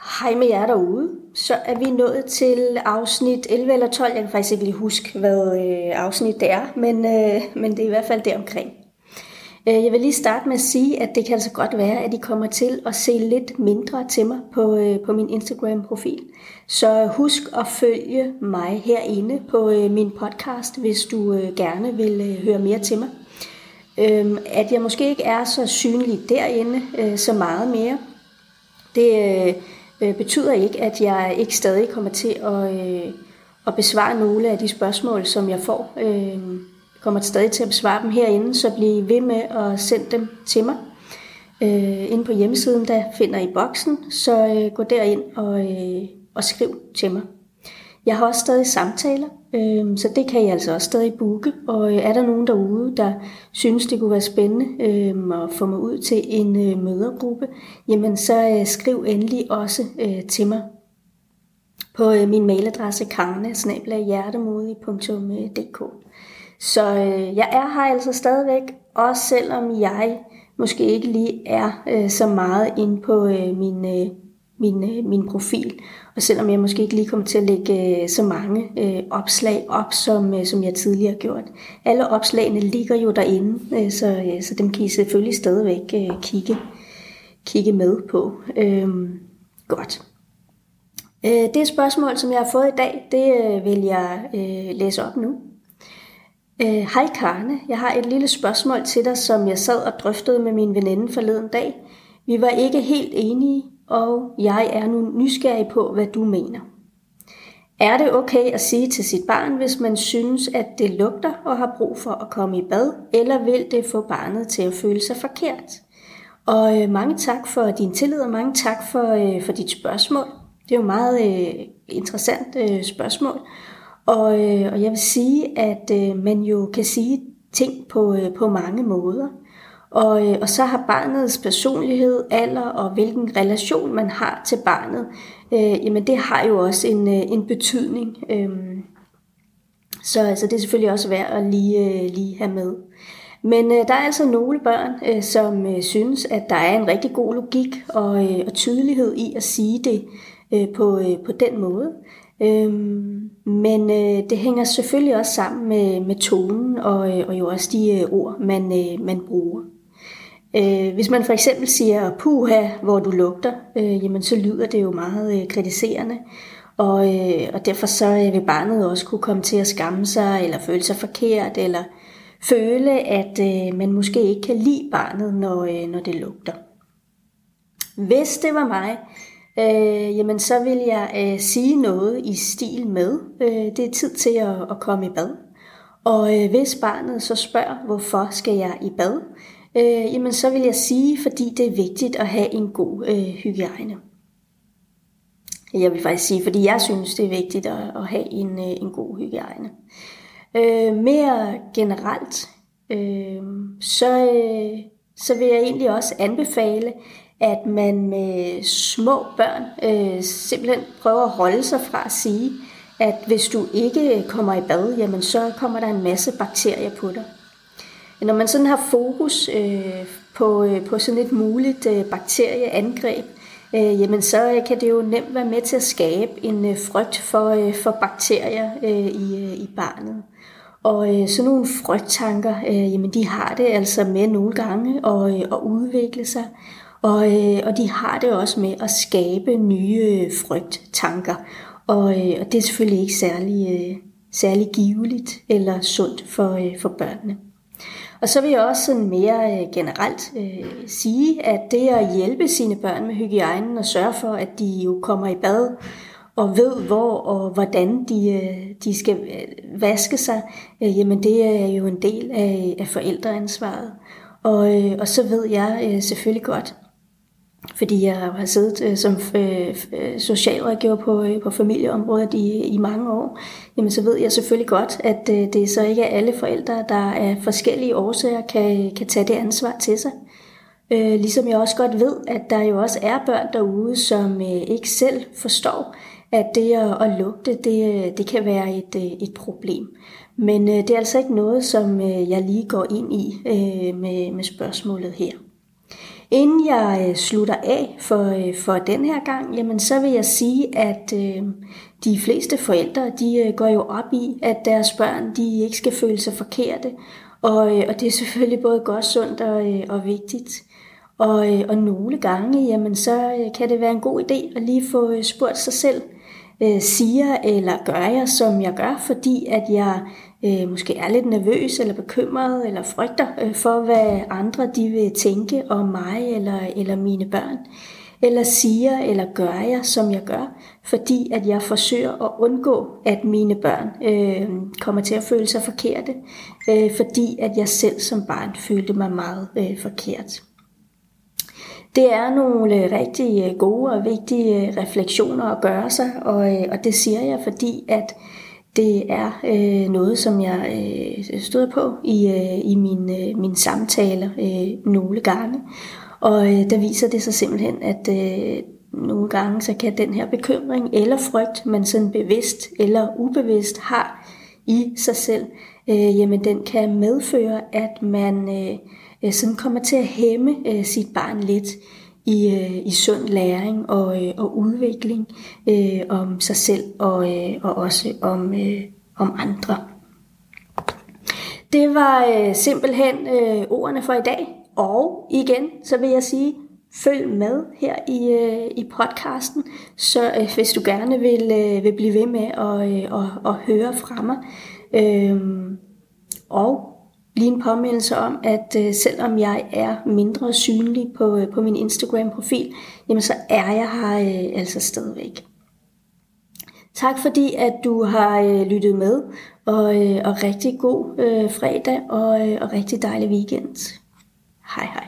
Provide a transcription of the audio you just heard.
Hej med jer derude. Så er vi nået til afsnit 11 eller 12. Jeg kan faktisk ikke lige huske, hvad øh, afsnit det er, men, øh, men det er i hvert fald deromkring. Øh, jeg vil lige starte med at sige, at det kan altså godt være, at I kommer til at se lidt mindre til mig på, øh, på min Instagram-profil. Så husk at følge mig herinde på øh, min podcast, hvis du øh, gerne vil øh, høre mere til mig. Øh, at jeg måske ikke er så synlig derinde øh, så meget mere, det... Øh, Øh, betyder ikke, at jeg ikke stadig kommer til at, øh, at besvare nogle af de spørgsmål, som jeg får. Øh, kommer stadig til at besvare dem herinde, så bliv ved med at sende dem til mig. Øh, inde på hjemmesiden, der finder I boksen, så øh, gå derind og, øh, og skriv til mig. Jeg har også stadig samtaler, øh, så det kan I altså også stadig booke. Og øh, er der nogen derude, der synes, det kunne være spændende øh, at få mig ud til en øh, mødergruppe, jamen så øh, skriv endelig også øh, til mig på øh, min mailadresse karne Så øh, jeg er her altså stadigvæk, også selvom jeg måske ikke lige er øh, så meget inde på øh, min, øh, min, øh, min profil. Og selvom jeg måske ikke lige kommer til at lægge øh, så mange øh, opslag op, som, øh, som jeg tidligere har gjort. Alle opslagene ligger jo derinde, øh, så, øh, så dem kan I selvfølgelig stadigvæk øh, kigge, kigge med på. Øh, godt. Øh, det spørgsmål, som jeg har fået i dag, det øh, vil jeg øh, læse op nu. Øh, Hej Karne, jeg har et lille spørgsmål til dig, som jeg sad og drøftede med min veninde forleden dag. Vi var ikke helt enige, og jeg er nu nysgerrig på, hvad du mener. Er det okay at sige til sit barn, hvis man synes, at det lugter og har brug for at komme i bad, eller vil det få barnet til at føle sig forkert? Og øh, mange tak for din tillid, og mange tak for, øh, for dit spørgsmål. Det er jo meget øh, interessant øh, spørgsmål. Og, øh, og jeg vil sige, at øh, man jo kan sige ting på, øh, på mange måder. Og, øh, og så har barnets personlighed, alder og hvilken relation man har til barnet, øh, jamen det har jo også en, øh, en betydning. Øh, så altså, det er selvfølgelig også værd at lige, øh, lige have med. Men øh, der er altså nogle børn, øh, som øh, synes, at der er en rigtig god logik og, øh, og tydelighed i at sige det øh, på, øh, på den måde. Øhm, men øh, det hænger selvfølgelig også sammen med, med tonen og, øh, og jo også de øh, ord, man, øh, man bruger. Øh, hvis man for eksempel siger puha, hvor du lugter, øh, jamen så lyder det jo meget øh, kritiserende. Og, øh, og derfor så øh, vil barnet også kunne komme til at skamme sig, eller føle sig forkert, eller føle, at øh, man måske ikke kan lide barnet, når, øh, når det lugter. Hvis det var mig, øh, jamen så vil jeg øh, sige noget i stil med, øh, det er tid til at, at komme i bad. Og øh, hvis barnet så spørger, hvorfor skal jeg i bad, øh, jamen så vil jeg sige, fordi det er vigtigt at have en god øh, hygiejne. Jeg vil faktisk sige, fordi jeg synes, det er vigtigt at, at have en, øh, en god hygiejne. Øh, mere generelt, øh, så, øh, så vil jeg egentlig også anbefale, at man med små børn øh, simpelthen prøver at holde sig fra at sige, at hvis du ikke kommer i bad, jamen så kommer der en masse bakterier på dig. Når man sådan har fokus øh, på, øh, på sådan et muligt øh, bakterieangreb, øh, jamen så øh, kan det jo nemt være med til at skabe en øh, frygt for, øh, for bakterier øh, i, øh, i barnet. Og øh, sådan nogle frygttanker, øh, jamen de har det altså med nogle gange at, øh, at udvikle sig. Og, øh, og de har det også med at skabe nye øh, frygttanker. Og, øh, og det er selvfølgelig ikke særlig, øh, særlig giveligt eller sundt for, øh, for børnene. Og så vil jeg også sådan mere øh, generelt øh, sige, at det at hjælpe sine børn med hygiejnen og sørge for, at de jo kommer i bad og ved, hvor og hvordan de, øh, de skal øh, vaske sig, øh, jamen det er jo en del af, af forældreansvaret. Og, øh, og så ved jeg øh, selvfølgelig godt, fordi jeg har siddet øh, som øh, socialrådgiver på, øh, på familieområdet i, i mange år, jamen så ved jeg selvfølgelig godt, at øh, det så ikke er alle forældre, der af forskellige årsager kan, kan tage det ansvar til sig. Øh, ligesom jeg også godt ved, at der jo også er børn derude, som øh, ikke selv forstår, at det at, at lugte, det, øh, det kan være et, øh, et problem. Men øh, det er altså ikke noget, som øh, jeg lige går ind i øh, med, med spørgsmålet her. Inden jeg øh, slutter af for, øh, for den her gang, jamen så vil jeg sige, at øh, de fleste forældre, de øh, går jo op i, at deres børn, de ikke skal føle sig forkerte. Og, og det er selvfølgelig både godt, sundt og, og vigtigt. Og, og nogle gange, jamen så kan det være en god idé at lige få spurgt sig selv, øh, siger eller gør jeg, som jeg gør, fordi at jeg øh, måske er lidt nervøs eller bekymret eller frygter øh, for, hvad andre de vil tænke om mig eller, eller mine børn. Eller siger eller gør jeg, som jeg gør, fordi at jeg forsøger at undgå, at mine børn øh, kommer til at føle sig forkerte, øh, fordi at jeg selv som barn følte mig meget øh, forkert. Det er nogle øh, rigtig gode og vigtige øh, refleksioner at gøre sig, og, øh, og det siger jeg, fordi at det er øh, noget, som jeg øh, stod på i, øh, i mine, øh, mine samtaler øh, nogle gange. Og øh, der viser det sig simpelthen, at øh, nogle gange så kan den her bekymring eller frygt, man sådan bevidst eller ubevidst har i sig selv, øh, jamen den kan medføre, at man øh, øh sådan kommer til at hæmme øh, sit barn lidt i, øh, i sund læring og, øh, og udvikling øh, om sig selv og, øh, og også om, øh, om andre. Det var øh, simpelthen øh, ordene for i dag. Og igen, så vil jeg sige, følg med her i, øh, i podcasten, så øh, hvis du gerne vil, øh, vil blive ved med at, øh, at, at høre fra mig. Øh, og lige en påmindelse om, at øh, selvom jeg er mindre synlig på, øh, på min Instagram-profil, jamen så er jeg her øh, altså stadigvæk. Tak fordi, at du har øh, lyttet med, og, øh, og rigtig god øh, fredag og, øh, og rigtig dejlig weekend. Hej hej.